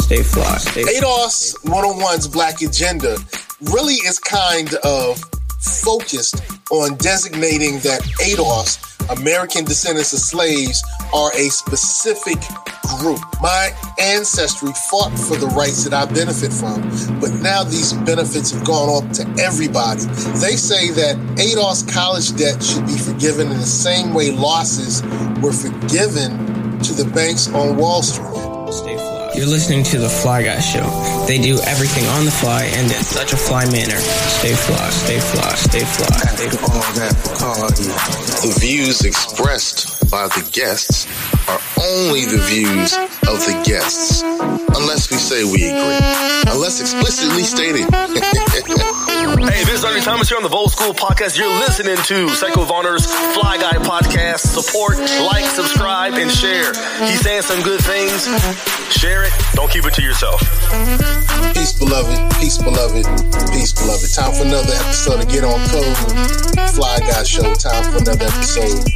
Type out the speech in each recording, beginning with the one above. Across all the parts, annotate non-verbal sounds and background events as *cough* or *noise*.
Stay fly. Stay ADOS 101's Black Agenda really is kind of focused on designating that ADOS, American descendants of slaves, are a specific group. My ancestry fought for the rights that I benefit from, but now these benefits have gone on to everybody. They say that ADOS college debt should be forgiven in the same way losses were forgiven to the banks on Wall Street. You're listening to the Fly Guy Show. They do everything on the fly and in such a fly manner. Stay fly, stay fly, stay fly. The views expressed by the guests are only the views of the guests, unless we say we agree, unless explicitly stated. *laughs* Hey, this is Ernie Thomas here on the Bold School Podcast. You're listening to Psycho Vonner's Fly Guy Podcast. Support, like, subscribe, and share. He's saying some good things. Share it. Don't keep it to yourself. Peace, beloved. Peace, beloved. Peace, beloved. Time for another episode of Get On Code. Fly Guy Show. Time for another episode.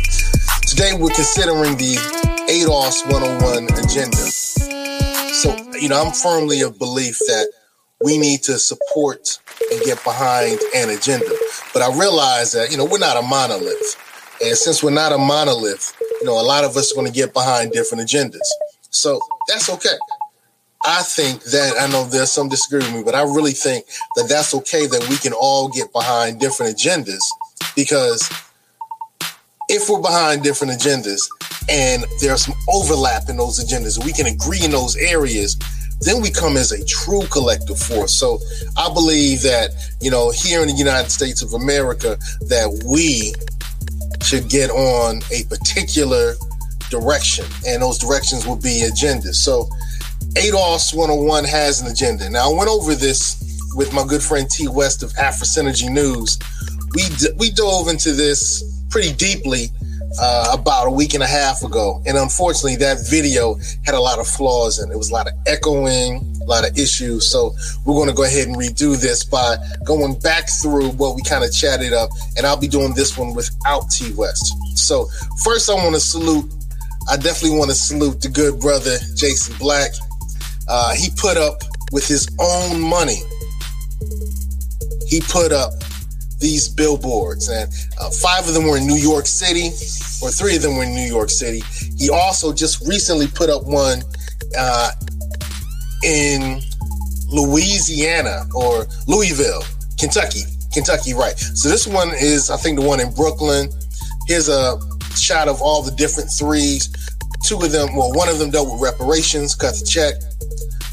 Today we're considering the ADOS 101 agenda. So, you know, I'm firmly of belief that we need to support and get behind an agenda. But I realize that, you know, we're not a monolith. And since we're not a monolith, you know, a lot of us are going to get behind different agendas. So that's okay. I think that I know there's some disagree with me, but I really think that that's okay that we can all get behind different agendas because if we're behind different agendas and there's some overlap in those agendas, we can agree in those areas, then we come as a true collective force. So I believe that, you know, here in the United States of America, that we should get on a particular direction, and those directions will be agendas. So ADOS 101 has an agenda. Now, I went over this with my good friend T West of Afro Synergy News. We, d- we dove into this pretty deeply uh, about a week and a half ago. And unfortunately, that video had a lot of flaws and it was a lot of echoing, a lot of issues. So we're going to go ahead and redo this by going back through what we kind of chatted up. And I'll be doing this one without T West. So first, I want to salute, I definitely want to salute the good brother, Jason Black. Uh, he put up with his own money. He put up these billboards, and uh, five of them were in New York City, or three of them were in New York City. He also just recently put up one uh, in Louisiana or Louisville, Kentucky. Kentucky, right. So this one is, I think, the one in Brooklyn. Here's a shot of all the different threes. Two of them, well, one of them dealt with reparations, cut the check.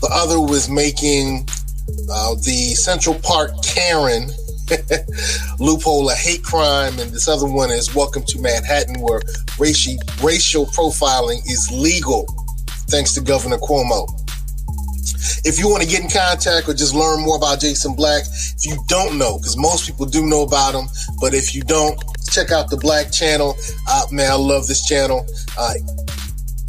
The other was making uh, the Central Park Karen *laughs* loophole a hate crime, and this other one is Welcome to Manhattan, where racial racial profiling is legal, thanks to Governor Cuomo. If you want to get in contact or just learn more about Jason Black, if you don't know, because most people do know about him, but if you don't, check out the Black channel. Uh, man, I love this channel. Uh,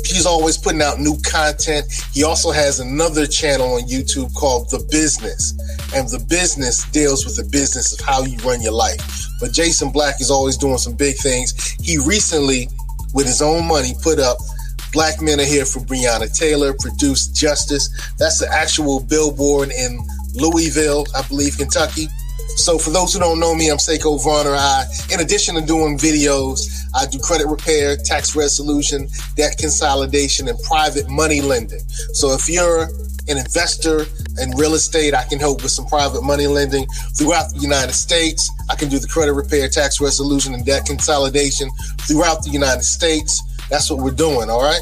he's always putting out new content. He also has another channel on YouTube called The Business. And The Business deals with the business of how you run your life. But Jason Black is always doing some big things. He recently, with his own money, put up Black Men Are Here for Breonna Taylor, produced Justice. That's the actual billboard in Louisville, I believe, Kentucky. So for those who don't know me, I'm Seiko Varner. I, in addition to doing videos, I do credit repair, tax resolution, debt consolidation, and private money lending. So if you're an investor in real estate, I can help with some private money lending throughout the United States. I can do the credit repair, tax resolution, and debt consolidation throughout the United States. That's what we're doing, all right?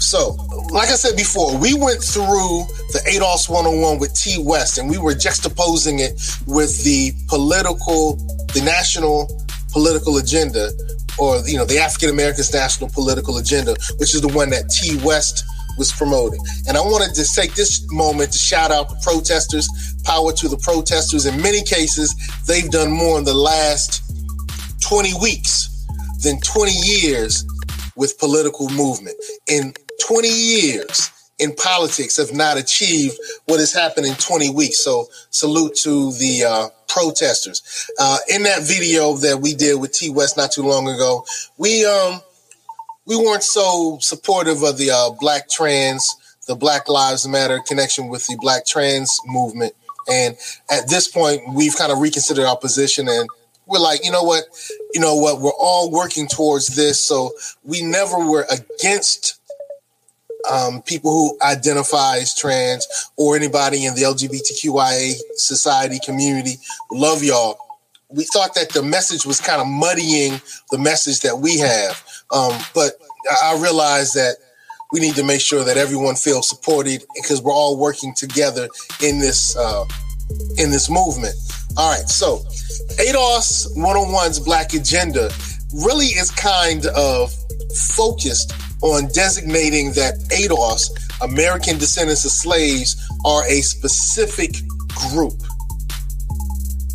So, like I said before, we went through the ADOS 101 with T West and we were juxtaposing it with the political, the national political agenda, or, you know, the African Americans national political agenda, which is the one that T West was promoting. And I wanted to take this moment to shout out the protesters, power to the protesters. In many cases, they've done more in the last 20 weeks than 20 years with political movement. In 20 years in politics have not achieved what has happened in 20 weeks. So salute to the uh, protesters. Uh, in that video that we did with T West not too long ago, we um we weren't so supportive of the uh, black trans the Black Lives Matter connection with the Black trans movement. And at this point, we've kind of reconsidered our position and we're like, you know what? You know what? We're all working towards this. So we never were against um, people who identify as trans or anybody in the LGBTQIA society community. Love y'all. We thought that the message was kind of muddying the message that we have. Um, but I realized that we need to make sure that everyone feels supported because we're all working together in this uh, in this movement. All right, so ADOS 101's Black Agenda really is kind of focused on designating that ADOS, American descendants of slaves, are a specific group.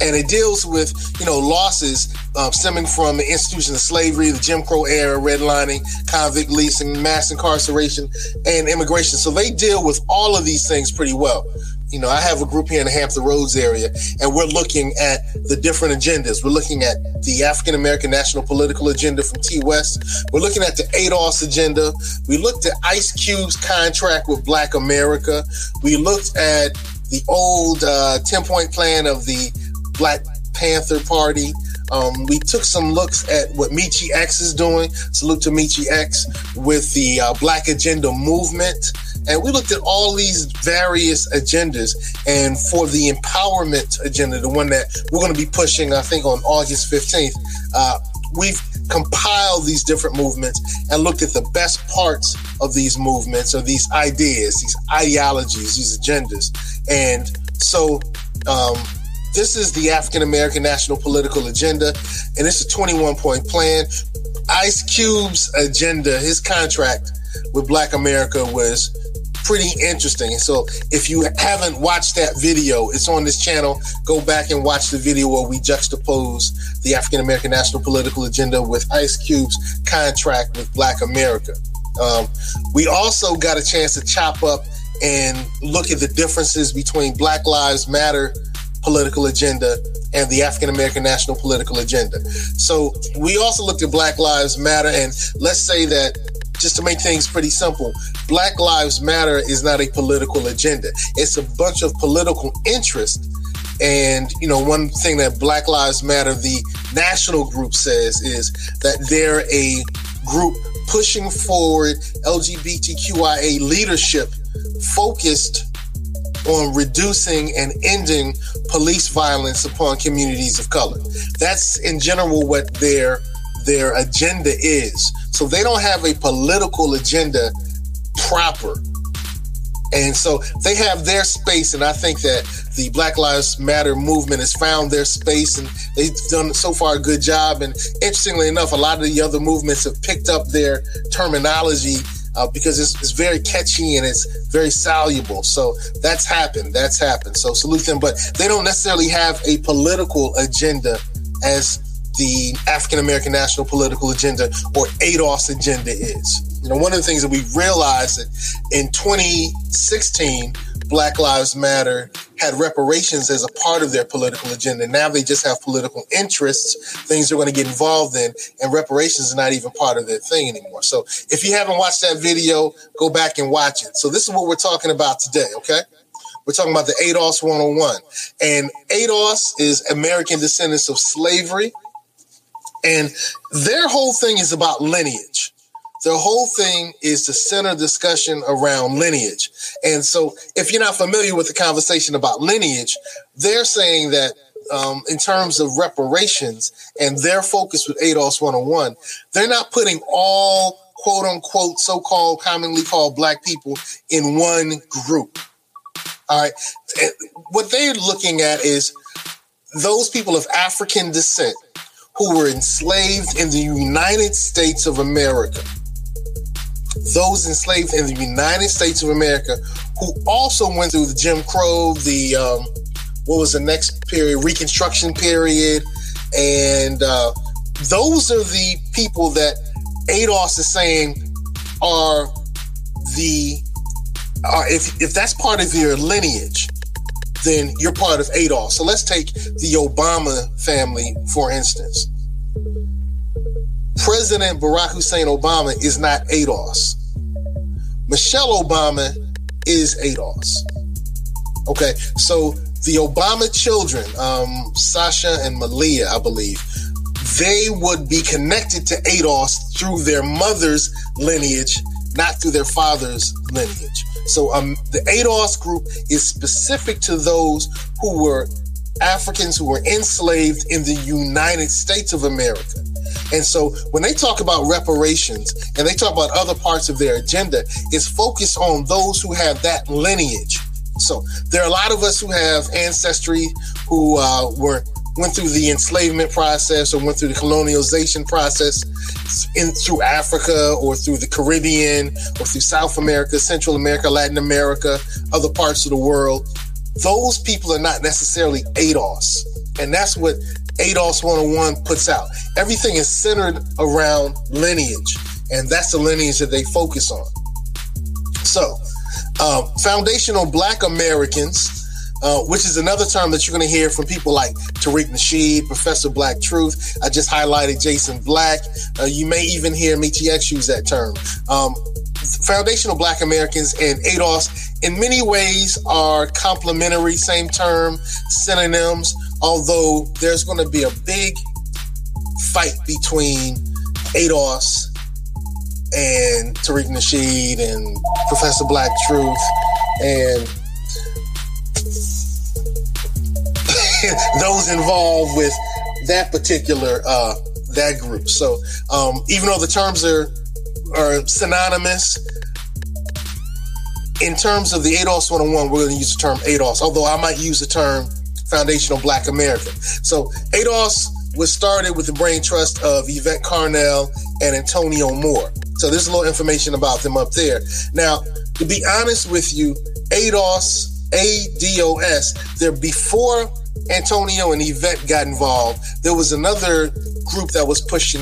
And it deals with, you know, losses um, stemming from the institution of slavery, the Jim Crow era, redlining, convict leasing, mass incarceration, and immigration. So they deal with all of these things pretty well. You know, I have a group here in the Hampton Roads area, and we're looking at the different agendas. We're looking at the African American National Political Agenda from T West. We're looking at the ADOS agenda. We looked at Ice Cube's contract with Black America. We looked at the old uh, 10 point plan of the Black Panther Party. Um, we took some looks at what Michi X is doing. Salute to Michi X with the uh, Black Agenda movement. And we looked at all these various agendas. And for the empowerment agenda, the one that we're going to be pushing, I think, on August 15th, uh, we've compiled these different movements and looked at the best parts of these movements or these ideas, these ideologies, these agendas. And so, um, this is the African American National Political Agenda, and it's a 21 point plan. Ice Cube's agenda, his contract with Black America was pretty interesting. So if you haven't watched that video, it's on this channel. Go back and watch the video where we juxtapose the African American National Political Agenda with Ice Cube's contract with Black America. Um, we also got a chance to chop up and look at the differences between Black Lives Matter political agenda and the African American national political agenda. So we also looked at Black Lives Matter, and let's say that just to make things pretty simple, Black Lives Matter is not a political agenda. It's a bunch of political interest. And, you know, one thing that Black Lives Matter, the national group says is that they're a group pushing forward LGBTQIA leadership focused on reducing and ending police violence upon communities of color. That's in general what their their agenda is. So they don't have a political agenda proper. And so they have their space, and I think that the Black Lives Matter movement has found their space, and they've done so far a good job. And interestingly enough, a lot of the other movements have picked up their terminology uh, because it's, it's, very catchy and it's very soluble. So that's happened. That's happened. So salute them. But they don't necessarily have a political agenda as the African American National Political Agenda or ADOS agenda is. You know, one of the things that we realized that in 2016, Black Lives Matter had reparations as a part of their political agenda. Now they just have political interests, things they're going to get involved in, and reparations is not even part of their thing anymore. So if you haven't watched that video, go back and watch it. So this is what we're talking about today, okay? We're talking about the ADOS 101. And ADOS is American Descendants of Slavery. And their whole thing is about lineage the whole thing is to center discussion around lineage. And so, if you're not familiar with the conversation about lineage, they're saying that um, in terms of reparations and their focus with ADOS 101, they're not putting all quote unquote so called commonly called black people in one group. All right. What they're looking at is those people of African descent who were enslaved in the United States of America those enslaved in the United States of America who also went through the Jim Crow, the um, what was the next period, Reconstruction period, and uh, those are the people that ADOS is saying are the are if if that's part of your lineage, then you're part of ADOS. So let's take the Obama family for instance. President Barack Hussein Obama is not ADOS. Michelle Obama is ADOS. Okay, so the Obama children, um, Sasha and Malia, I believe, they would be connected to ADOS through their mother's lineage, not through their father's lineage. So um, the ADOS group is specific to those who were Africans who were enslaved in the United States of America. And so when they talk about reparations and they talk about other parts of their agenda, it's focused on those who have that lineage. So there are a lot of us who have ancestry who uh, were went through the enslavement process or went through the colonialization process in through Africa or through the Caribbean or through South America, Central America, Latin America, other parts of the world. Those people are not necessarily ADOS. And that's what ADOS 101 puts out. Everything is centered around lineage, and that's the lineage that they focus on. So, uh, foundational Black Americans, uh, which is another term that you're going to hear from people like Tariq Nasheed, Professor Black Truth. I just highlighted Jason Black. Uh, you may even hear Michi X use that term. Um, foundational Black Americans and ADOS in many ways are complementary, same term, synonyms, although there's going to be a big fight between ADOS and Tariq Nasheed and Professor Black Truth and *laughs* those involved with that particular uh, that group. So um, even though the terms are are synonymous, in terms of the ADOS 101, we're going to use the term ADOS, although I might use the term foundational Black American. So ADOS was started with the brain trust of Yvette Carnell and Antonio Moore. So there's a little information about them up there. Now, to be honest with you, ADOS, ADOS, there before Antonio and Yvette got involved, there was another group that was pushing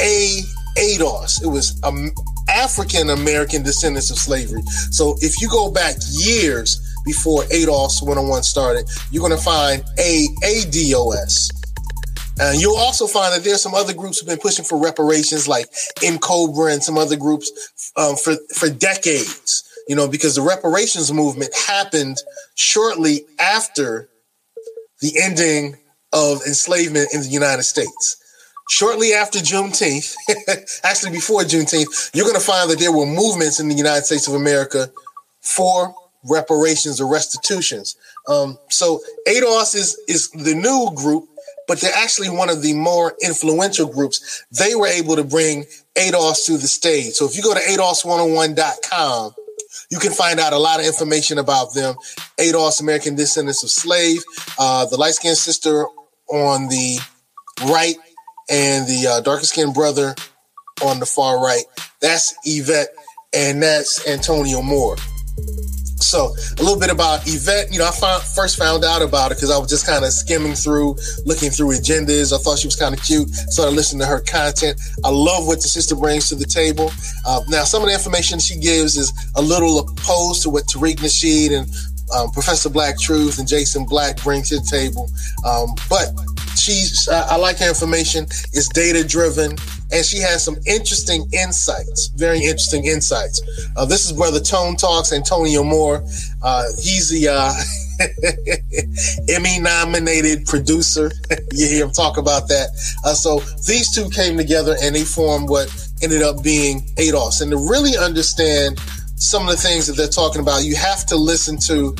A ADOS. It was um, African American descendants of slavery. So if you go back years before ADOS 101 started, you're going to find A ADOS. And you'll also find that there's some other groups who've been pushing for reparations, like N'COBRA and some other groups um, for for decades. You know, because the reparations movement happened shortly after the ending of enslavement in the United States shortly after Juneteenth, *laughs* actually before Juneteenth, you're going to find that there were movements in the United States of America for reparations or restitutions. Um, so ADOS is is the new group, but they're actually one of the more influential groups. They were able to bring ADOS to the stage. So if you go to ADOS101.com, you can find out a lot of information about them. ADOS, American Descendants of Slave, uh, the light skinned sister on the right and the uh, darker skinned brother on the far right. That's Yvette, and that's Antonio Moore. So a little bit about Yvette. You know, I found, first found out about her because I was just kind of skimming through, looking through agendas. I thought she was kind of cute. Started listening to her content. I love what the sister brings to the table. Uh, now, some of the information she gives is a little opposed to what Tariq Nasheed and um, Professor Black Truth and Jason Black bring to the table. Um, but she's, I, I like her information. It's data driven and she has some interesting insights, very interesting insights. Uh, this is Brother Tone Talks, Antonio Moore. Uh, he's the uh, *laughs* Emmy nominated producer. *laughs* you hear him talk about that. Uh, so these two came together and they formed what ended up being ADOS. And to really understand some of the things that they're talking about, you have to listen to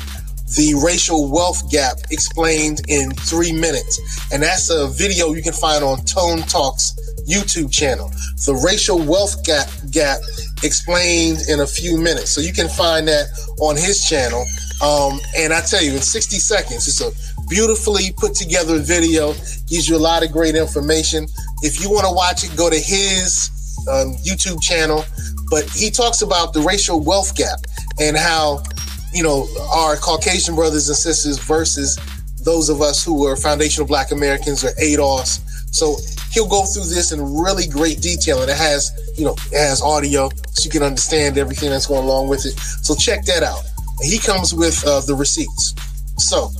the racial wealth gap explained in three minutes. And that's a video you can find on Tone Talks YouTube channel. The racial wealth gap, gap explained in a few minutes. So you can find that on his channel. Um, and I tell you, in 60 seconds, it's a beautifully put together video, gives you a lot of great information. If you want to watch it, go to his um, YouTube channel. But he talks about the racial wealth gap and how you know, our Caucasian brothers and sisters versus those of us who are foundational Black Americans or ADOS. So he'll go through this in really great detail, and it has, you know, it has audio, so you can understand everything that's going along with it. So check that out. he comes with uh, the receipts. So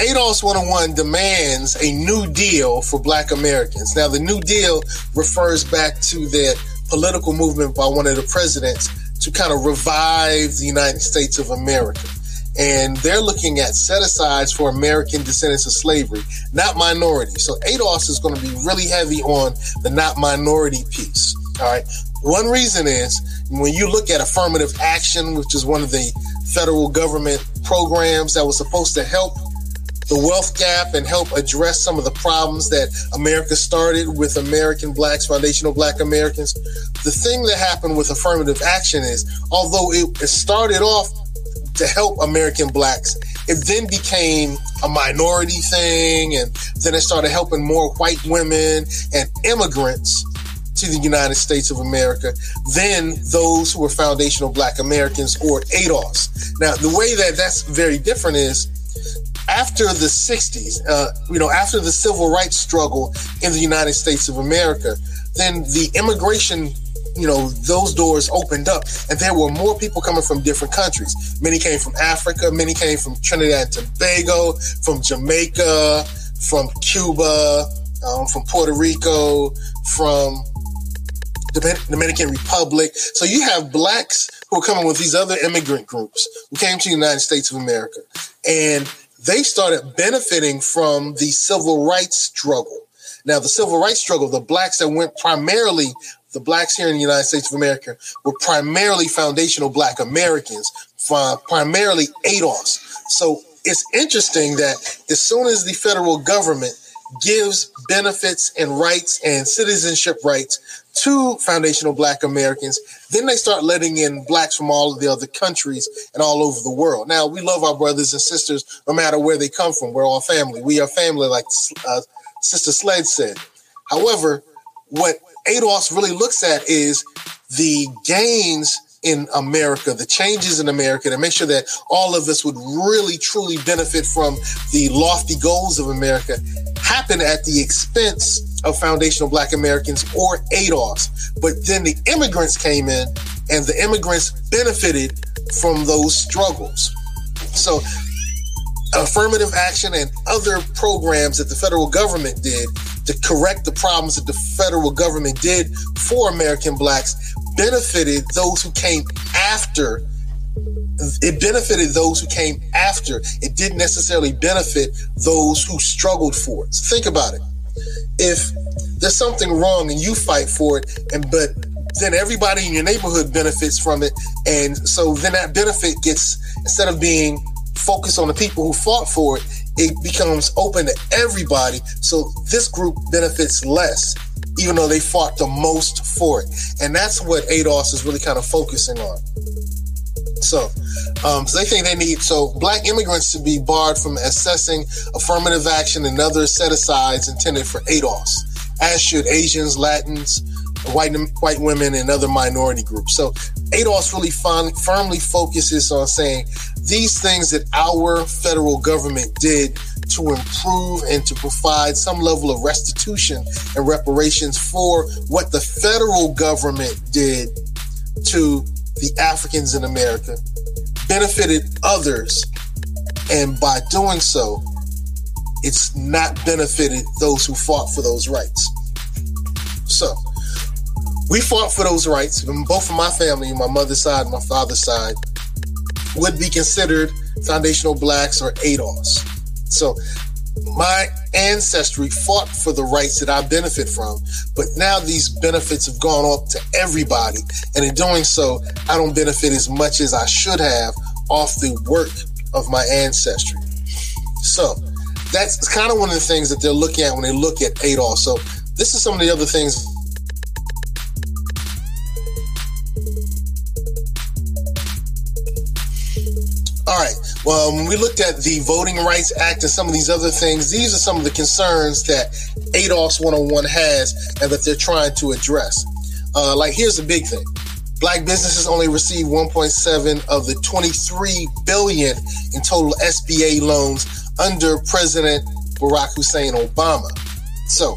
ADOS 101 demands a new deal for Black Americans. Now, the New Deal refers back to that political movement by one of the presidents to kind of revive the United States of America. And they're looking at set asides for American descendants of slavery, not minority. So ADOS is going to be really heavy on the not minority piece. All right. One reason is when you look at affirmative action, which is one of the federal government programs that was supposed to help the wealth gap and help address some of the problems that America started with American blacks, foundational black Americans. The thing that happened with affirmative action is, although it, started off to help American blacks, it then became a minority thing, and then it started helping more white women and immigrants to the United States of America than those who were foundational black Americans or ADOS. Now, the way that that's very different is after the 60s, uh, you know, after the civil rights struggle in the United States of America, then the immigration, you know, those doors opened up and there were more people coming from different countries. Many came from Africa, many came from Trinidad and Tobago, from Jamaica, from Cuba, um, from Puerto Rico, from Dominican Republic. So you have blacks who are coming with these other immigrant groups who came to the United States of America. And they started benefiting from the civil rights struggle. Now, the civil rights struggle, the blacks that went primarily, the blacks here in the United States of America were primarily foundational black Americans, primarily ADOS. So it's interesting that as soon as the federal government gives benefits and rights and citizenship rights to foundational black Americans. Then they start letting in blacks from all of the other countries and all over the world. Now, we love our brothers and sisters no matter where they come from. We're all family. We are family, like uh, Sister Sledge said. However, what ADOS really looks at is the gains in America, the changes in America to make sure that all of us would really truly benefit from the lofty goals of America happen at the expense of foundational black Americans or ADOS. But then the immigrants came in and the immigrants benefited from those struggles. So affirmative action and other programs that the federal government did to correct the problems that the federal government did for American blacks benefited those who came after it benefited those who came after. It didn't necessarily benefit those who struggled for it. So think about it. If there's something wrong and you fight for it, and but then everybody in your neighborhood benefits from it, and so then that benefit gets instead of being focused on the people who fought for it, it becomes open to everybody. So this group benefits less, even though they fought the most for it. And that's what ADOS is really kind of focusing on. So, um, so they think they need so black immigrants to be barred from assessing affirmative action and other set asides intended for ADOS, as should Asians, Latins, white white women, and other minority groups. So ADOS really fun, firmly focuses on saying these things that our federal government did to improve and to provide some level of restitution and reparations for what the federal government did to the Africans in America, benefited others, and by doing so, it's not benefited those who fought for those rights. So, we fought for those rights. Both of my family, my mother's side, my father's side, would be considered foundational blacks or ADOS. So, my ancestry fought for the rights that I benefit from, but now these benefits have gone up to everybody. And in doing so, I don't benefit as much as I should have off the work of my ancestry. So that's kind of one of the things that they're looking at when they look at ADOS. So this is some of the other things All right. Well, when we looked at the Voting Rights Act and some of these other things, these are some of the concerns that ADOS 101 has and that they're trying to address. Uh, like, here's the big thing. Black businesses only receive 1.7 of the 23 billion in total SBA loans under President Barack Hussein Obama. So,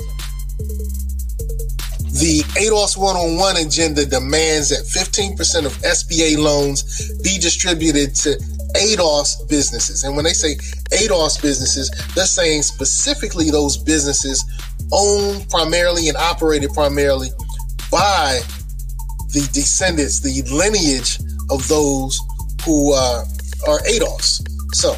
the ADOS 101 agenda demands that 15% of SBA loans be distributed to ADOS businesses. And when they say ADOS businesses, they're saying specifically those businesses owned primarily and operated primarily by the descendants, the lineage of those who uh, are ADOS. So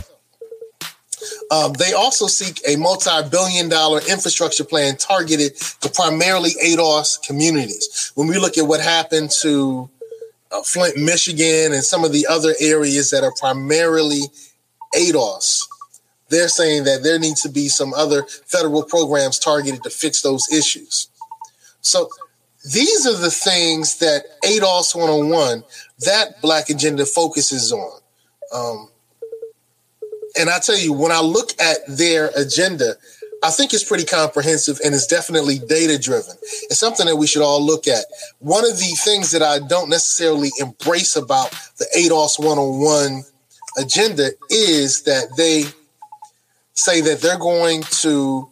um, they also seek a multi-billion dollar infrastructure plan targeted to primarily ADOS communities. When we look at what happened to uh, Flint, Michigan, and some of the other areas that are primarily ADOS, they're saying that there needs to be some other federal programs targeted to fix those issues. So these are the things that ADOS 101, that Black agenda focuses on. Um, and I tell you, when I look at their agenda, I think it's pretty comprehensive and it's definitely data driven. It's something that we should all look at. One of the things that I don't necessarily embrace about the ADOS 101 agenda is that they say that they're going to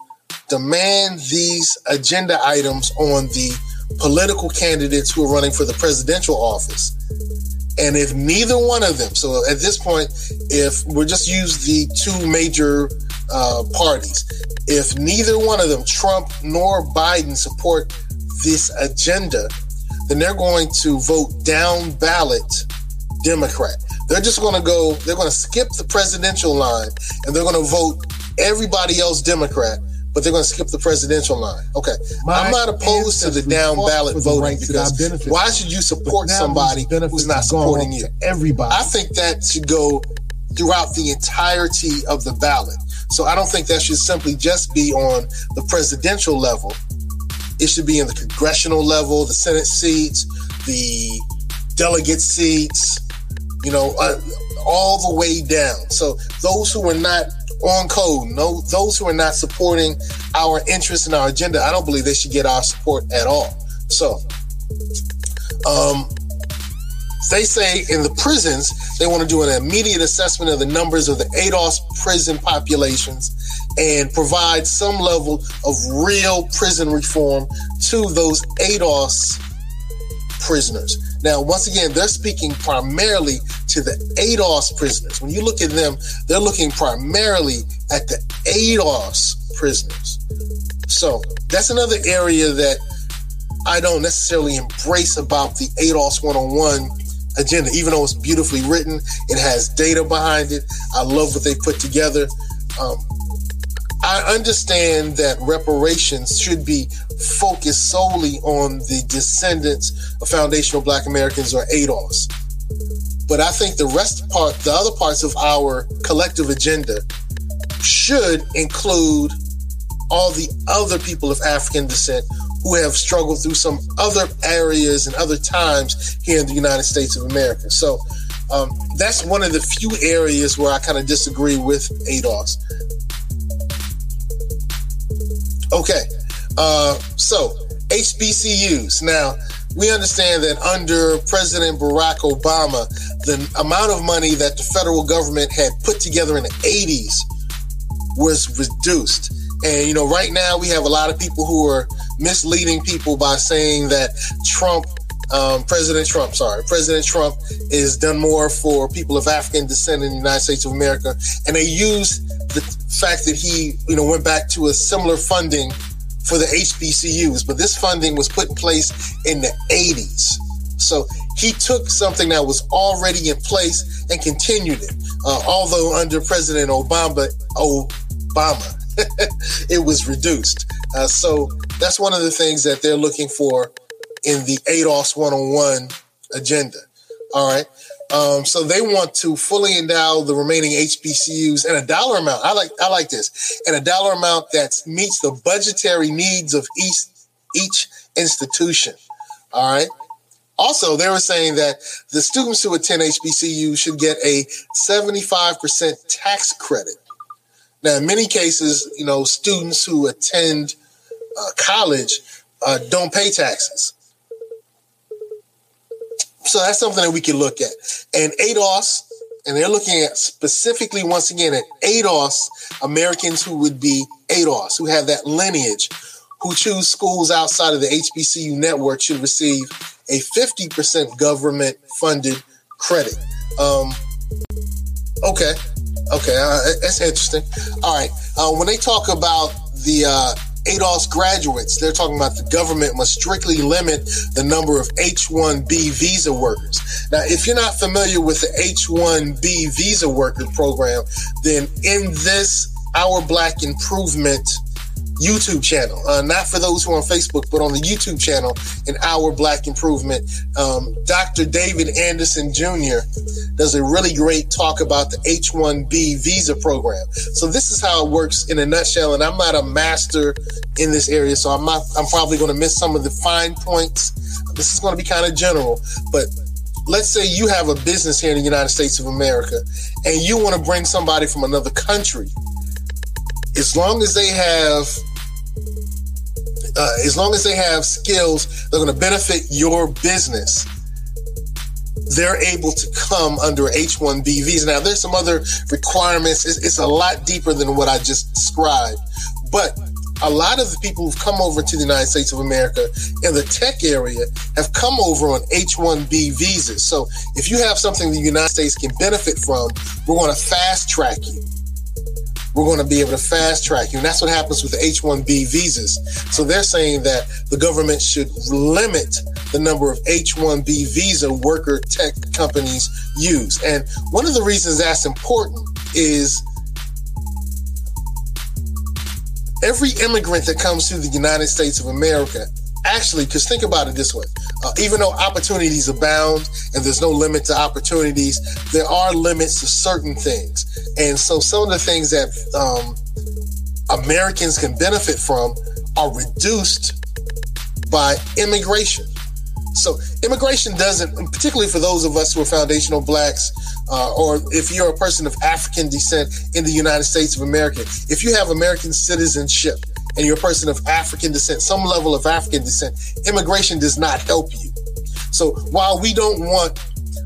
demand these agenda items on the political candidates who are running for the presidential office. And if neither one of them, so at this point, if we're just use the two major uh, parties, if neither one of them, Trump nor Biden, support this agenda, then they're going to vote down ballot Democrat. They're just going to go, they're going to skip the presidential line and they're going to vote everybody else Democrat but they're going to skip the presidential line. Okay, My I'm not opposed to the down ballot voting because why should you support somebody who's not supporting you? Everybody. I think that should go throughout the entirety of the ballot. So I don't think that should simply just be on the presidential level. It should be in the congressional level, the Senate seats, the delegate seats, you know, uh, all the way down. So those who are not on code. No, those who are not supporting our interests and our agenda, I don't believe they should get our support at all. So, um, they say in the prisons they want to do an immediate assessment of the numbers of the ADOS prison populations and provide some level of real prison reform to those ADOS prisoners. Now, once again, they're speaking primarily to the ADOS prisoners. When you look at them, they're looking primarily at the ADOS prisoners. So that's another area that I don't necessarily embrace about the ADOS 101 agenda, even though it's beautifully written, it has data behind it. I love what they put together. Um, I understand that reparations should be focused solely on the descendants of foundational Black Americans or ADOS. But I think the rest part, the other parts of our collective agenda should include all the other people of African descent who have struggled through some other areas and other times here in the United States of America. So um, that's one of the few areas where I kind of disagree with ADOS. Okay, uh, so HBCUs. Now, we understand that under President Barack Obama, the amount of money that the federal government had put together in the 80s was reduced. And, you know, right now we have a lot of people who are misleading people by saying that Trump, um, President Trump, sorry, President Trump is done more for people of African descent in the United States of America. And they use the fact that he, you know, went back to a similar funding for the HBCUs, but this funding was put in place in the 80s. So he took something that was already in place and continued it. Uh, although under President Obama, Obama, *laughs* it was reduced. Uh, so that's one of the things that they're looking for in the ADOS 101 agenda. All right. Um, so they want to fully endow the remaining HBCUs and a dollar amount. I like I like this, and a dollar amount that meets the budgetary needs of each each institution. All right. Also, they were saying that the students who attend HBCU should get a 75% tax credit. Now, in many cases, you know, students who attend uh, college uh, don't pay taxes. So that's something that we can look at. And ADOS, and they're looking at specifically, once again, at ADOS Americans who would be ADOS, who have that lineage, who choose schools outside of the HBCU network should receive a 50% government funded credit. Um, okay. Okay. Uh, that's interesting. All right. Uh, when they talk about the uh, ADOS graduates, they're talking about the government must strictly limit the number of H-1B visa workers. Now, if you're not familiar with the H-1B visa worker program, then in this Our Black Improvement YouTube channel. Uh, not for those who are on Facebook, but on the YouTube channel in Our Black Improvement. Um, Dr. David Anderson Jr. does a really great talk about the H 1B visa program. So, this is how it works in a nutshell. And I'm not a master in this area, so I'm, not, I'm probably going to miss some of the fine points. This is going to be kind of general, but let's say you have a business here in the United States of America and you want to bring somebody from another country as long as they have uh, as long as they have skills that are going to benefit your business they're able to come under H-1B visa. Now, there's some other requirements. It's, it's, a lot deeper than what I just described. But a lot of the people who've come over to the United States of America in the tech area have come over on H-1B visas. So if you have something the United States can benefit from, we're going to fast track you we're going to be able to fast track you. And that's what happens with the H 1B visas. So they're saying that the government should limit the number of H 1B visa worker tech companies use. And one of the reasons that's important is every immigrant that comes to the United States of America actually, because think about it this way uh, even though opportunities abound and there's no limit to opportunities, there are limits to certain things. And so some of the things that um, Americans can benefit from are reduced by immigration. So immigration doesn't, particularly for those of us who are foundational blacks, uh, or if you're a person of African descent in the United States of America, if you have American citizenship, and you're a person of African descent, some level of African descent, immigration does not help you. So while we don't want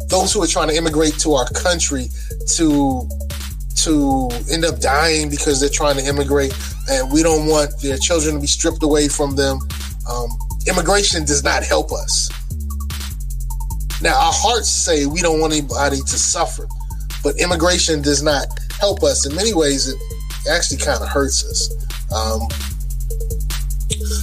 those who are trying to immigrate to our country to to end up dying because they're trying to immigrate, and we don't want their children to be stripped away from them. Um, immigration does not help us. Now, our hearts say we don't want anybody to suffer, but immigration does not help us. In many ways, it actually kind of hurts us. Um,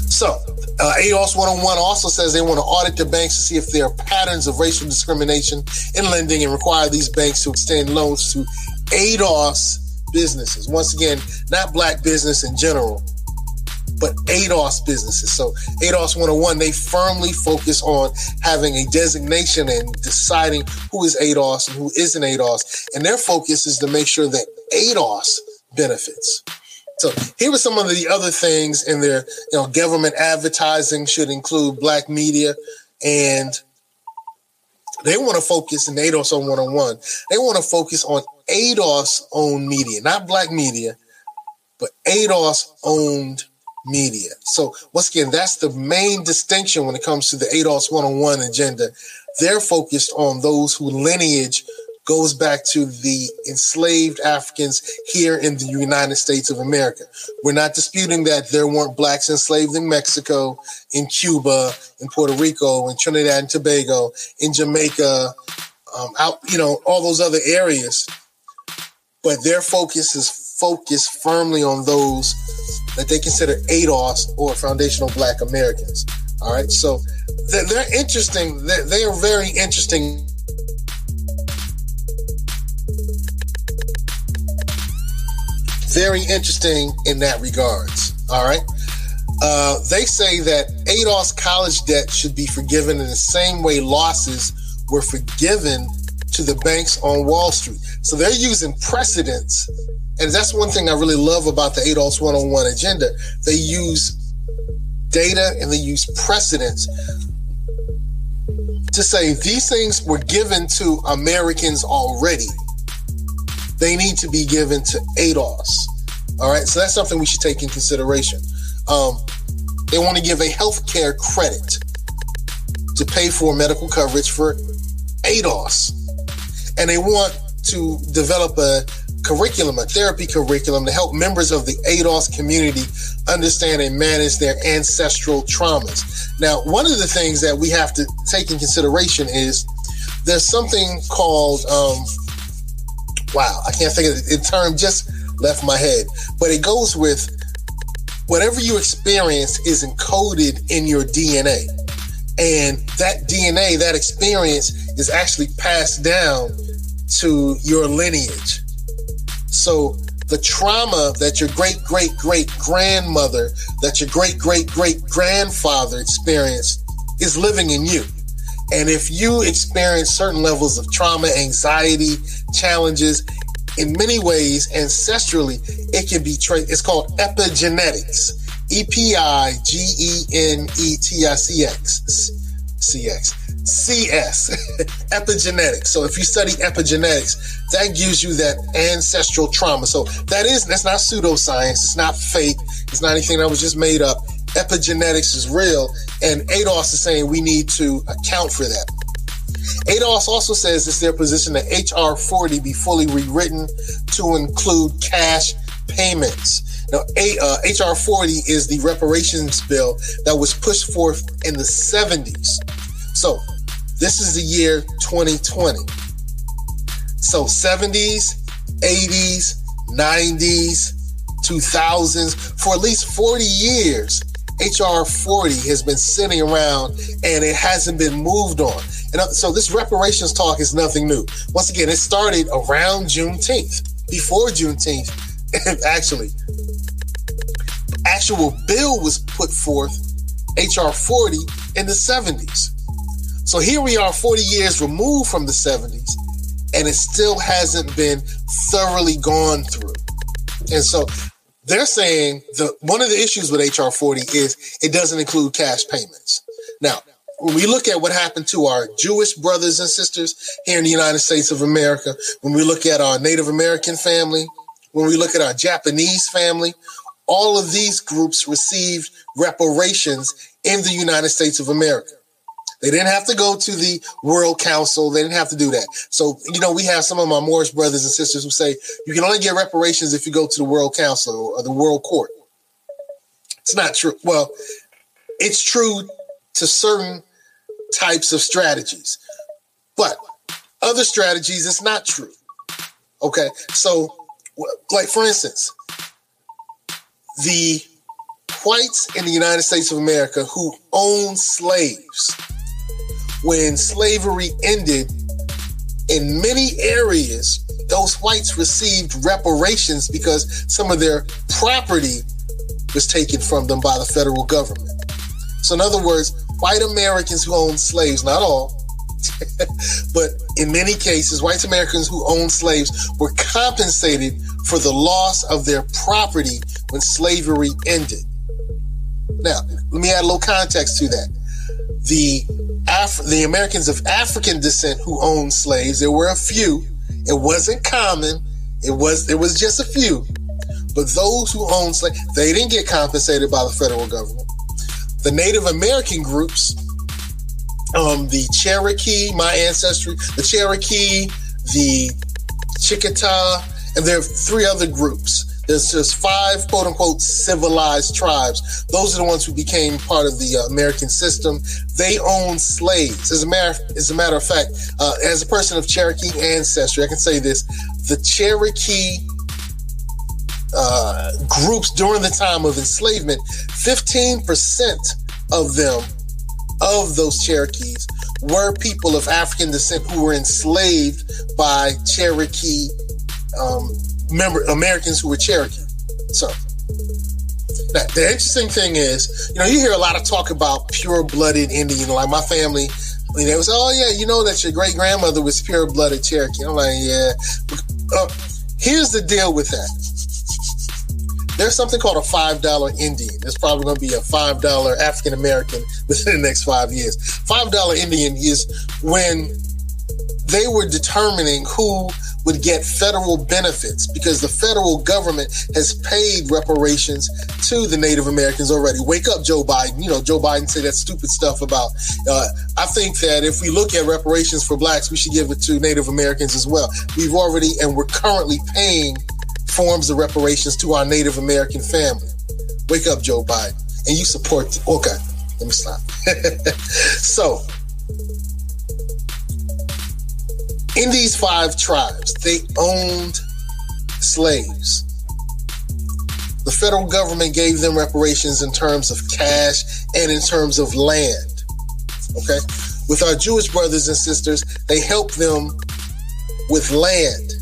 so, uh, ADOS 101 also says they want to audit the banks to see if there are patterns of racial discrimination in lending and require these banks to extend loans to ADOS businesses. Once again, not black business in general, but ADOS businesses. So ADOS 101, they firmly focus on having a designation and deciding who is ADOS and who isn't ADOS. And their focus is to make sure that ADOS benefits. So here were some of the other things in their, you know, government advertising should include black media and they want to focus in ADOS on one on one. They want to focus on ADOS owned media, not black media, but ADOS owned media. So once again, that's the main distinction when it comes to the ADOS one on one agenda. They're focused on those who lineage goes back to the enslaved Africans here in the United States of America. We're not disputing that there weren't blacks enslaved in Mexico, in Cuba, in Puerto Rico, in Trinidad and Tobago, in Jamaica, um, out, you know, all those other areas. But their focus is focused firmly on those that they consider ADOS or foundational black Americans. All right. So they're, interesting. They are very interesting very interesting in that regards. All right. Uh, they say that ADOS college debt should be forgiven in the same way losses were forgiven to the banks on Wall Street. So they're using precedents. And that's one thing I really love about the ADOS 101 agenda. They use data and they use precedents to say these things were given to Americans already they need to be given to ADOS. All right, so that's something we should take in consideration. Um, they want to give a health care credit to pay for medical coverage for ADOS. And they want to develop a curriculum, a therapy curriculum to help members of the ADOS community understand and manage their ancestral traumas. Now, one of the things that we have to take in consideration is there's something called um, wow, I can't think of. The term just left my head, but it goes with whatever you experience is encoded in your DNA. And that DNA, that experience is actually passed down to your lineage. So the trauma that your great great great grandmother, that your great great great grandfather experienced is living in you. And if you experience certain levels of trauma, anxiety, challenges, in many ways, ancestrally, it can be traced. It's called epigenetics. E P I G E N E T I C X. C X. C S. *laughs* Epigenetics. So if you study epigenetics, that gives you that ancestral trauma. So that is, that's not pseudoscience. It's not fake. It's not anything that was just made up. Epigenetics is real. And ADOS is saying we need to account for that. ADOS also says it's their position that HR 40 be fully rewritten to include cash payments. Now, uh, HR 40 is the reparations bill that was pushed forth in the 70s. So, this is the year 2020. So, 70s, 80s, 90s, 2000s, for at least 40 years, HR 40 has been sitting around and it hasn't been moved on. And so this reparations talk is nothing new. Once again, it started around Juneteenth. Before Juneteenth, *laughs* actually, actual bill was put forth, HR 40, in the 70s. So here we are 40 years removed from the 70s, and it still hasn't been thoroughly gone through. And so they're saying the one of the issues with HR 40 is it doesn't include cash payments. Now, when we look at what happened to our Jewish brothers and sisters here in the United States of America, when we look at our Native American family, when we look at our Japanese family, all of these groups received reparations in the United States of America. They didn't have to go to the World Council. They didn't have to do that. So, you know, we have some of my Moorish brothers and sisters who say you can only get reparations if you go to the World Council or the World Court. It's not true. Well, it's true to certain types of strategies. But other strategies, it's not true. Okay. So, like for instance, the whites in the United States of America who owned slaves, when slavery ended, in many areas, those whites received reparations because some of their property was taken from them by the federal government. So, in other words, white Americans who owned slaves, not all, *laughs* but in many cases, white Americans who owned slaves were compensated for the loss of their property when slavery ended. Now, let me add a little context to that. The Af- the Americans of African descent who owned slaves, there were a few. It wasn't common. It was it was just a few. But those who owned slaves, they didn't get compensated by the federal government the Native American groups, um, the Cherokee, my ancestry, the Cherokee, the Chickasaw, and there are three other groups. There's just five quote unquote civilized tribes. Those are the ones who became part of the uh, American system. They own slaves. As a matter, as a matter of fact, uh, as a person of Cherokee ancestry, I can say this: the Cherokee uh, groups during the time of enslavement, 15% of them, of those Cherokees, were people of African descent who were enslaved by Cherokee um, member Americans who were Cherokee. So, now, the interesting thing is, you know, you hear a lot of talk about pure-blooded Indian. Like my family, you know, was, oh yeah, you know that your great grandmother was pure-blooded Cherokee. I'm like, yeah. Uh, here's the deal with that there's something called a five dollar Indian. There's probably going to be a five dollar African American *laughs* within the next five years. Five dollar Indian is when they were determining who would get federal benefits because the federal government has paid reparations to the Native Americans already. Wake up, Joe Biden. You know, Joe Biden said that stupid stuff about. Uh, I think that if we look at reparations for blacks, we should give it to Native Americans as well. We've already and we're currently paying forms of reparations to our Native American family. Wake up, Joe Biden. And you support. The, okay, let me stop. *laughs* so, in these five tribes, they owned slaves. The federal government gave them reparations in terms of cash and in terms of land. Okay? With our Jewish brothers and sisters, they helped them with land.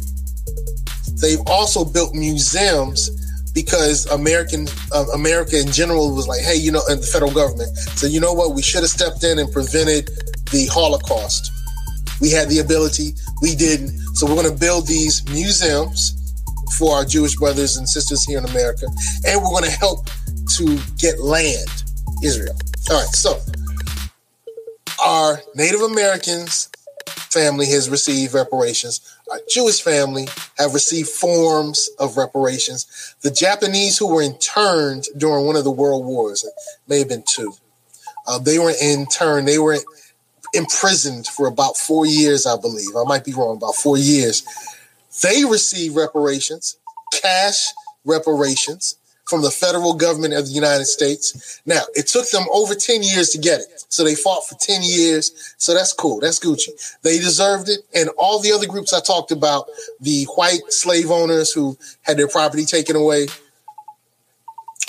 They've also built museums because American uh, America in general was like, hey, you know, and the federal government. So you know what? We should have stepped in and prevented the Holocaust. We had the ability, we didn't. So we're going to build these museums for our Jewish brothers and sisters here in America, and we're going to help to get land, Israel. All right, so our Native Americans family has received reparations. Our Jewish family have received forms of reparations. The Japanese who were interned during one of the world wars, it may have been two, uh, they were interned, they were imprisoned for about four years, I believe. I might be wrong, about four years. They received reparations, cash reparations from the federal government of the United States. Now, it took them over 10 years to get it. So they fought for 10 years. So that's cool. That's Gucci. They deserved it. And all the other groups I talked about, the white slave owners who had their property taken away,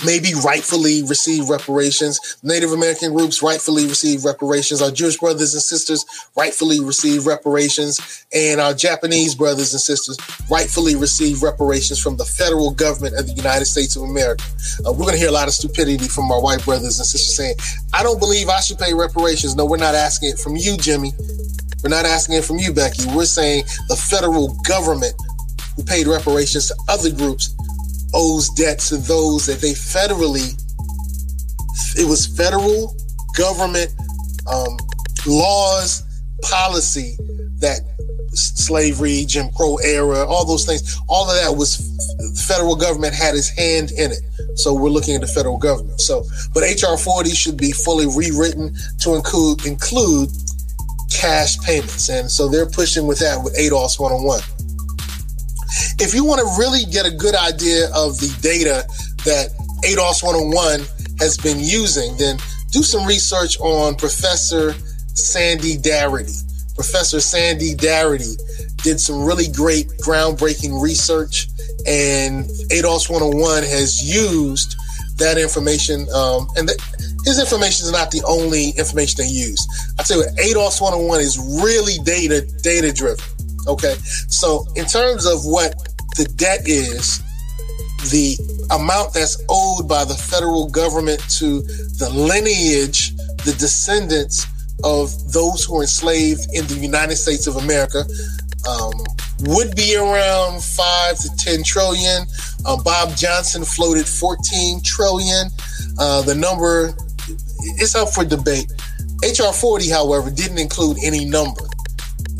maybe rightfully receive reparations. Native American groups rightfully receive reparations. Our Jewish brothers and sisters rightfully receive reparations. And our Japanese brothers and sisters rightfully receive reparations from the federal government of the United States of America. Uh, we're going to hear a lot of stupidity from our white brothers and sisters saying, I don't believe I should pay reparations. No, we're not asking it from you, Jimmy. We're not asking it from you, Becky. We're saying the federal government who paid reparations to other groups owes debt to those that they federally, it was federal government um, laws, policy that slavery, Jim Crow era, all those things, all of that was the federal government had his hand in it. So we're looking at the federal government. So, but HR 40 should be fully rewritten to include include cash payments. And so they're pushing with that with ADOS 101 if you want to really get a good idea of the data that ADOS 101 has been using, then do some research on Professor Sandy Darity. Professor Sandy Darity did some really great groundbreaking research, and ADOS 101 has used that information. Um, and the, his information is not the only information they use. I tell you, ADOS 101 is really data data driven. Okay. So, in terms of what the debt is, the amount that's owed by the federal government to the lineage, the descendants of those who were enslaved in the United States of America, um, would be around five to 10 trillion. Um, Bob Johnson floated 14 trillion. Uh, the number is up for debate. HR 40, however, didn't include any number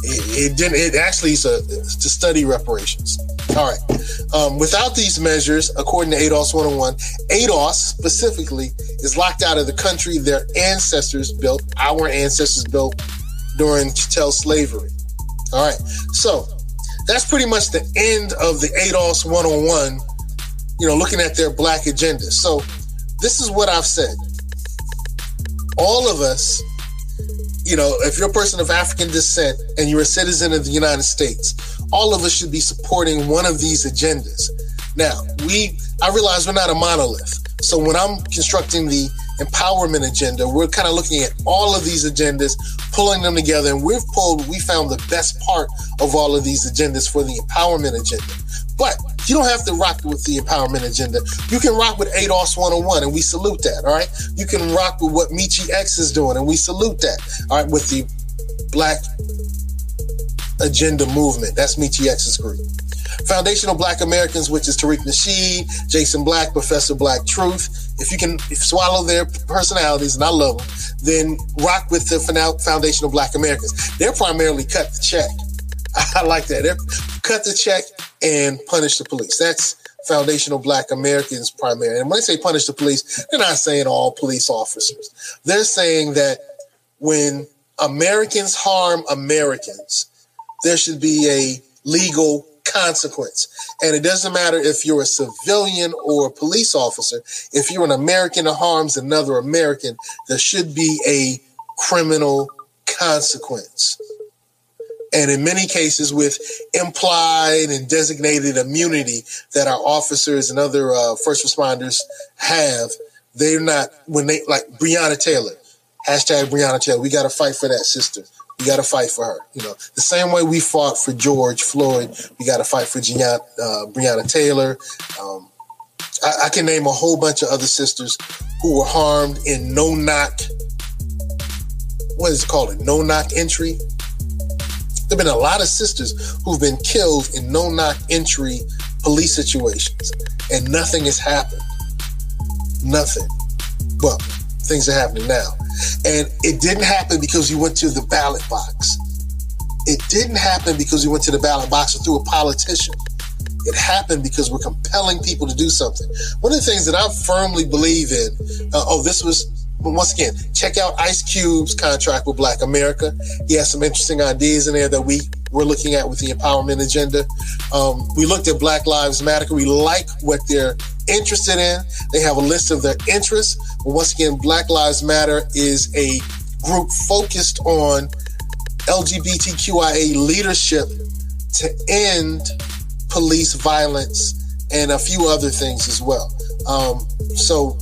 it, it didn't. It actually is a, to study reparations. All right. Um, without these measures, according to ADOS 101, ADOS specifically is locked out of the country their ancestors built, our ancestors built during chattel slavery. All right. So that's pretty much the end of the ADOS 101, you know, looking at their black agenda. So this is what I've said. All of us you know, if you're a person of African descent and you're a citizen of the United States, all of us should be supporting one of these agendas. Now, we, I realize we're not a monolith. So when I'm constructing the empowerment agenda, we're kind of looking at all of these agendas, pulling them together, and we've pulled, we found the best part of all of these agendas for the empowerment agenda. But you don't have to rock with the empowerment agenda. You can rock with ADOS 101, and we salute that. All right. You can rock with what Michi X is doing, and we salute that. All right. With the Black Agenda Movement. That's Michi X's group. Foundational Black Americans, which is Tariq Nasheed, Jason Black, Professor Black Truth. If you can swallow their personalities, and I love them, then rock with the Foundational Black Americans. They're primarily cut the check. *laughs* I like that. Cut the check and punish the police. That's foundational black Americans primarily. And when they say punish the police, they're not saying all police officers. They're saying that when Americans harm Americans, there should be a legal consequence. And it doesn't matter if you're a civilian or a police officer, if you're an American that harms another American, there should be a criminal consequence. And in many cases with implied and designated immunity that our officers and other uh, first responders have. They're not when they like Breonna Taylor, hashtag Breonna Taylor. We got to fight for that sister. We got to fight for her. You know, the same way we fought for George Floyd, we got to fight for Breonna, uh, Breonna Taylor. Um, I, I can name a whole bunch of other sisters who were harmed in no knock. What is it called? A No knock entry. There've been a lot of sisters who've been killed in no knock entry police situations, and nothing has happened. Nothing. Well, things are happening now. And it didn't happen because you went to the ballot box. It didn't happen because you went to the ballot box or through a politician. It happened because we're compelling people to do something. One of the things that I firmly believe in, uh, oh, this was, once again, check out Ice Cube's contract with Black America. He has some interesting ideas in there that we we're looking at with the empowerment agenda. Um, we looked at Black Lives Matter. We like what they're interested in. They have a list of their interests. But once again, Black Lives Matter is a group focused on LGBTQIA leadership to end police violence and a few other things as well. Um, so,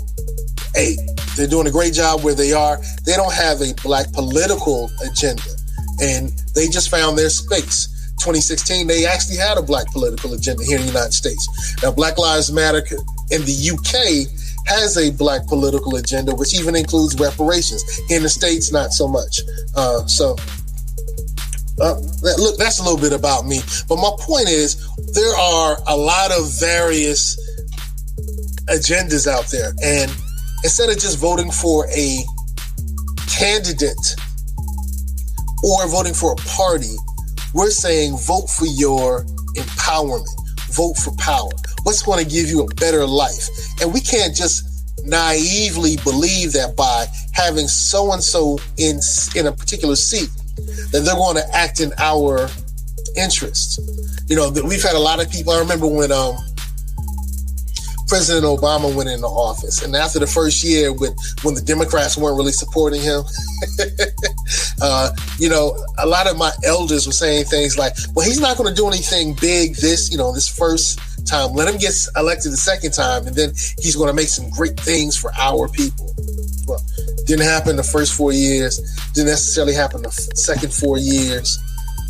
hey, they're doing a great job where they are. They don't have a black political agenda, and they just found their space. 2016, they actually had a black political agenda here in the United States. Now, Black Lives Matter in the UK has a black political agenda, which even includes reparations. In the States, not so much. Uh, so, uh, that, look, that's a little bit about me. But my point is, there are a lot of various agendas out there. And instead of just voting for a candidate or voting for a party, we're saying vote for your empowerment, vote for power. What's going to give you a better life? And we can't just naively believe that by having so and so in in a particular seat that they're going to act in our interests. You know, we've had a lot of people. I remember when um, President Obama went into office, and after the first year, when when the Democrats weren't really supporting him, *laughs* uh, you know, a lot of my elders were saying things like, "Well, he's not going to do anything big this, you know, this first time. Let him get elected the second time, and then he's going to make some great things for our people." Well, didn't happen the first four years. Didn't necessarily happen the second four years.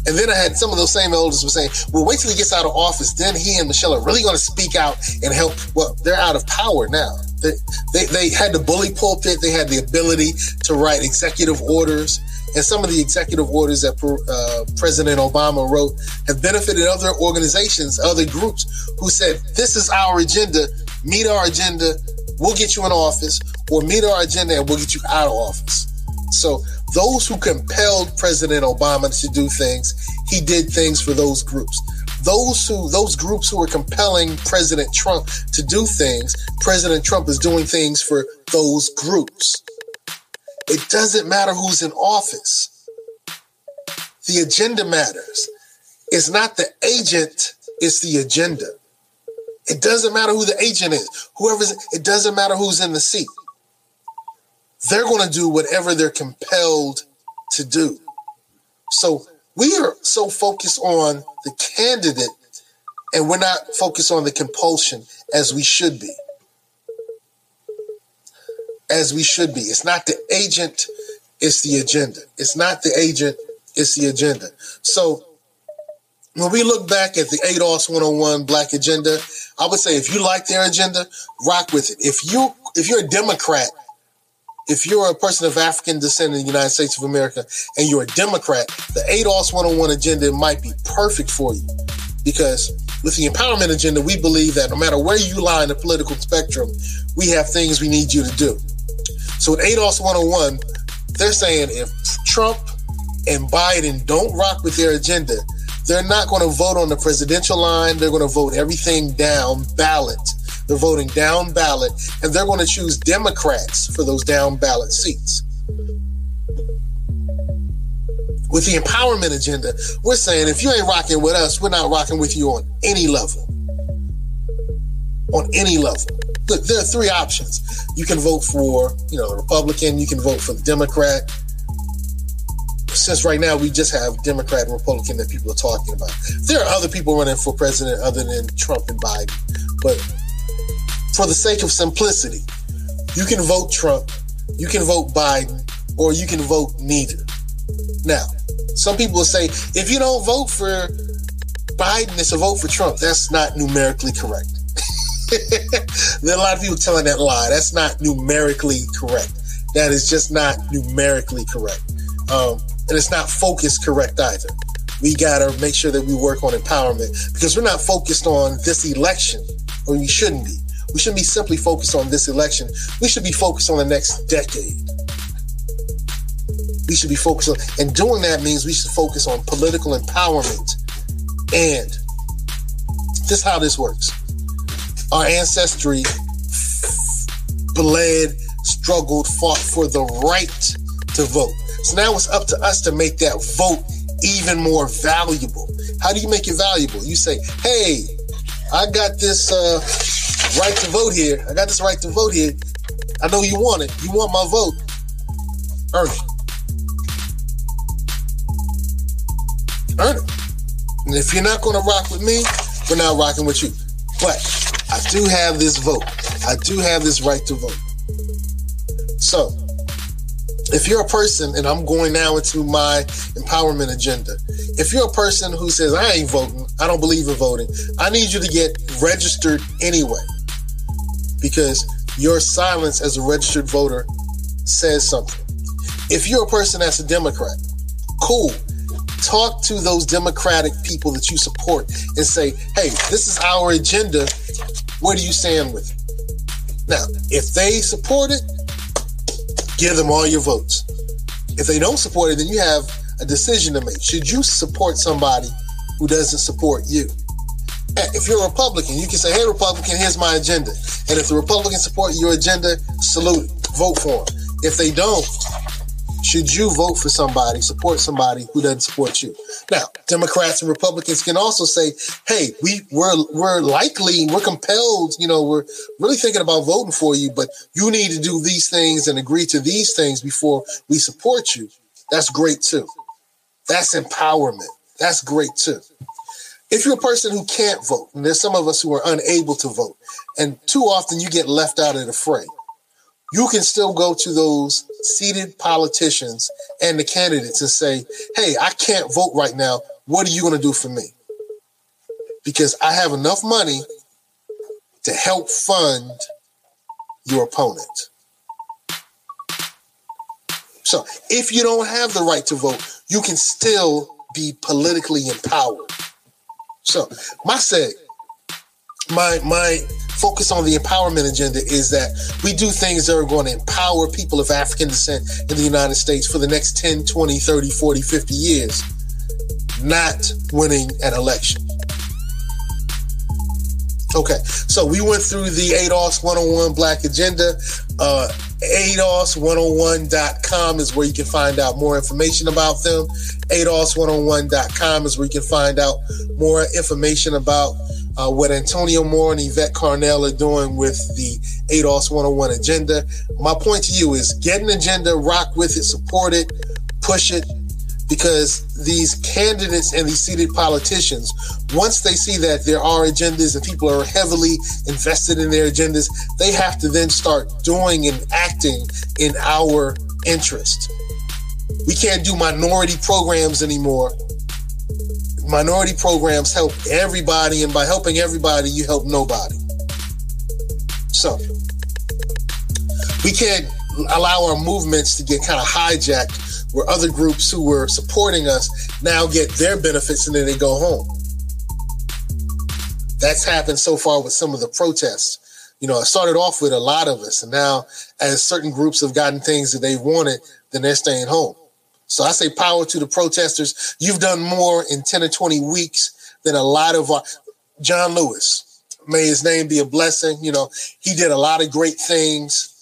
And then I had some of those same elders were saying, well, wait till he gets out of office. Then he and Michelle are really going to speak out and help. Well, they're out of power now. They, they, they had the bully pulpit. They had the ability to write executive orders. And some of the executive orders that uh, President Obama wrote have benefited other organizations, other groups who said, this is our agenda, meet our agenda, we'll get you in office, or meet our agenda and we'll get you out of office. So those who compelled President Obama to do things, he did things for those groups. Those who those groups who were compelling President Trump to do things, President Trump is doing things for those groups. It doesn't matter who's in office. The agenda matters. It's not the agent, it's the agenda. It doesn't matter who the agent is. Whoever's it doesn't matter who's in the seat they're going to do whatever they're compelled to do. So we are so focused on the candidate and we're not focused on the compulsion as we should be. As we should be. It's not the agent, it's the agenda. It's not the agent, it's the agenda. So when we look back at the ADOS 101 Black Agenda, I would say if you like their agenda, rock with it. If you if you're a Democrat if you're a person of African descent in the United States of America and you're a Democrat, the ADOS 101 agenda might be perfect for you. Because with the empowerment agenda, we believe that no matter where you lie in the political spectrum, we have things we need you to do. So with ADOS 101, they're saying if Trump and Biden don't rock with their agenda, they're not going to vote on the presidential line. They're going to vote everything down ballot they're voting down ballot, and they're going to choose Democrats for those down ballot seats. With the empowerment agenda, we're saying if you ain't rocking with us, we're not rocking with you on any level. On any level. Look, there are three options. You can vote for, you know, the Republican, you can vote for the Democrat. since right now we just have Democrat and Republican that people are talking about. There are other people running for president other than Trump and Biden, but for the sake of simplicity, you can vote Trump, you can vote Biden, or you can vote neither. Now, some people will say if you don't vote for Biden, it's a vote for Trump. That's not numerically correct. *laughs* there are a lot of people telling that lie. That's not numerically correct. That is just not numerically correct. Um, and it's not focused correct either. We got to make sure that we work on empowerment because we're not focused on this election, or we shouldn't be. We shouldn't be simply focused on this election. We should be focused on the next decade. We should be focused on, and doing that means we should focus on political empowerment. And this is how this works. Our ancestry bled, struggled, fought for the right to vote. So now it's up to us to make that vote even more valuable. How do you make it valuable? You say, hey, I got this uh, right to vote here. I got this right to vote here. I know you want it. You want my vote. Earn it. Earn it. And if you're not going to rock with me, we're not rocking with you. But I do have this vote. I do have this right to vote. So, if you're a person, and I'm going now into my empowerment agenda, if you're a person who says, I ain't voting, I don't believe in voting, I need you to get registered anyway. Because your silence as a registered voter says something. If you're a person that's a Democrat, cool. Talk to those Democratic people that you support and say, hey, this is our agenda. Where do you stand with it? Now, if they support it, give them all your votes. If they don't support it, then you have a decision to make. Should you support somebody who doesn't support you? If you're a Republican, you can say, hey, Republican, here's my agenda. And if the Republicans support your agenda, salute, vote for them. If they don't, should you vote for somebody, support somebody who doesn't support you? Now, Democrats and Republicans can also say, hey, we, we're, we're likely, we're compelled, you know, we're really thinking about voting for you, but you need to do these things and agree to these things before we support you. That's great too. That's empowerment. That's great too. If you're a person who can't vote, and there's some of us who are unable to vote, and too often you get left out of the fray, you can still go to those seated politicians and the candidates and say, hey, I can't vote right now. What are you going to do for me? Because I have enough money to help fund your opponent. So if you don't have the right to vote, you can still be politically empowered. So my say, my my focus on the empowerment agenda is that we do things that are going to empower people of African descent in the United States for the next 10, 20, 30, 40, 50 years, not winning an election. Okay, so we went through the ADOS 101 Black Agenda. Uh, ADOS101.com is where you can find out more information about them. ADOS101.com is where you can find out more information about uh, what Antonio Moore and Yvette Carnell are doing with the ADOS 101 agenda. My point to you is get an agenda, rock with it, support it, push it, because these candidates and these seated politicians, once they see that there are agendas and people are heavily invested in their agendas, they have to then start doing and acting in our interest. We can't do minority programs anymore minority programs help everybody, and by helping everybody, you help nobody. So we can't allow our movements to get kind of hijacked where other groups who were supporting us now get their benefits and then they go home. That's happened so far with some of the protests. You know, I started off with a lot of us, and now as certain groups have gotten things that they wanted, then they're staying home. So I say power to the protesters. You've done more in 10 or 20 weeks than a lot of our John Lewis. May his name be a blessing. You know, he did a lot of great things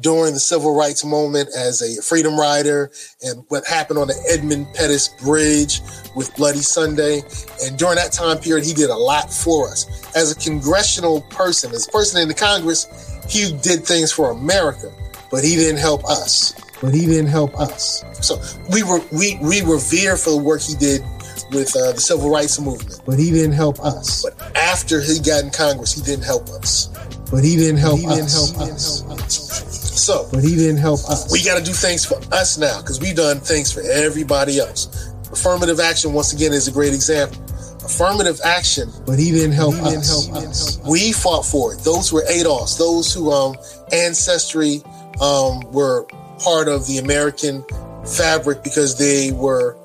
during the civil rights moment as a freedom rider and what happened on the Edmund Pettus Bridge with Bloody Sunday. And during that time period, he did a lot for us. As a congressional person, as a person in the Congress, he did things for America, but he didn't help us. but he didn't help us. So we were we we revere for the work he did with uh, the civil rights movement, but he didn't help us. But after he got in Congress, he didn't help us. But he didn't help, he us. Didn't help us. So, but he didn't help us. We got to do things for us now because we've done things for everybody else. Affirmative action, once again, is a great example. Affirmative action, but he didn't help, he us. Didn't help us. We fought for it. Those were ADOS, those who um ancestry um, were part of the American fabric because they were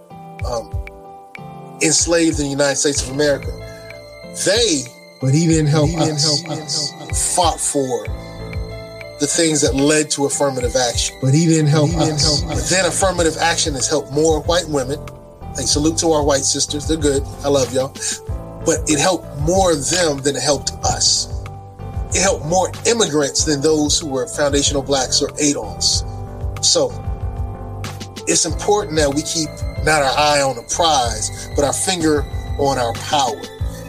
um, enslaved in the United States of America. They, but he didn't help, he didn't us, help us, fought for the things that led to affirmative action. But he didn't help, he didn't us. help us. But then affirmative action has helped more white women. Hey, salute to our white sisters. They're good. I love y'all. But it helped more of them than it helped us. It helped more immigrants than those who were foundational blacks or ADOS. So it's important that we keep not our eye on the prize, but our finger on our power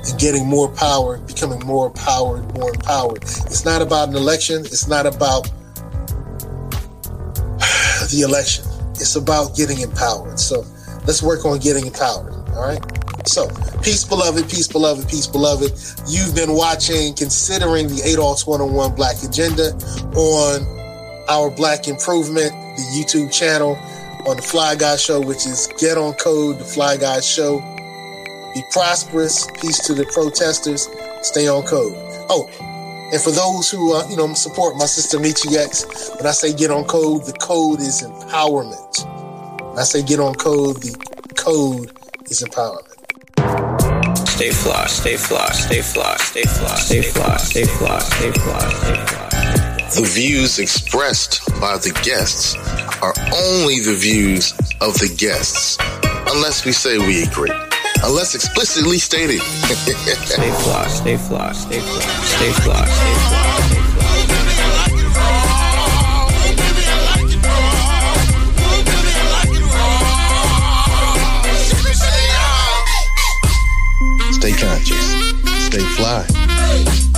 and getting more power, becoming more empowered, more empowered. It's not about an election. It's not about *sighs* the election. It's about getting empowered. So let's work on getting empowered. All right. So, peace, beloved, peace, beloved, peace, beloved. You've been watching, considering the ADOS 101 Black Agenda on our Black Improvement, the YouTube channel on the Fly Guy Show, which is Get on Code, the Fly Guy Show. Be prosperous. Peace to the protesters. Stay on code. Oh, and for those who uh, you know support my sister Michi X, when I say get on code, the code is empowerment. When I say get on code, the code is empowerment. Stay fly, stay fly, stay fly, stay fly, stay fly, stay fly, stay fly, stay fly. The views expressed by the guests are only the views of the guests, unless we say we agree. Unless explicitly stated. stay fly, stay fly, stay fly, stay fly, stay fly, stay conscious. Stay fly.